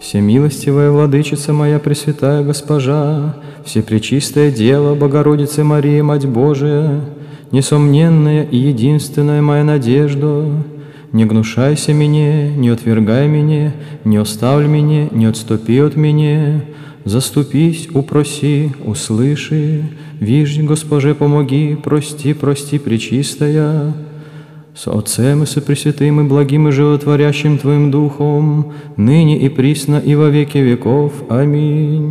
Всемилостивая Владычица моя Пресвятая Госпожа, Всепречистое Дева Богородицы Мария, Мать Божия, Несомненная и единственная моя надежда, не гнушайся мне, не отвергай меня, не оставь меня, не отступи от меня, Заступись, упроси, услыши, Виждь, Госпоже, помоги, прости, прости, Пречистая, с Отцем и со Пресвятым и благим и животворящим Твоим Духом, ныне и присно и во веки веков. Аминь.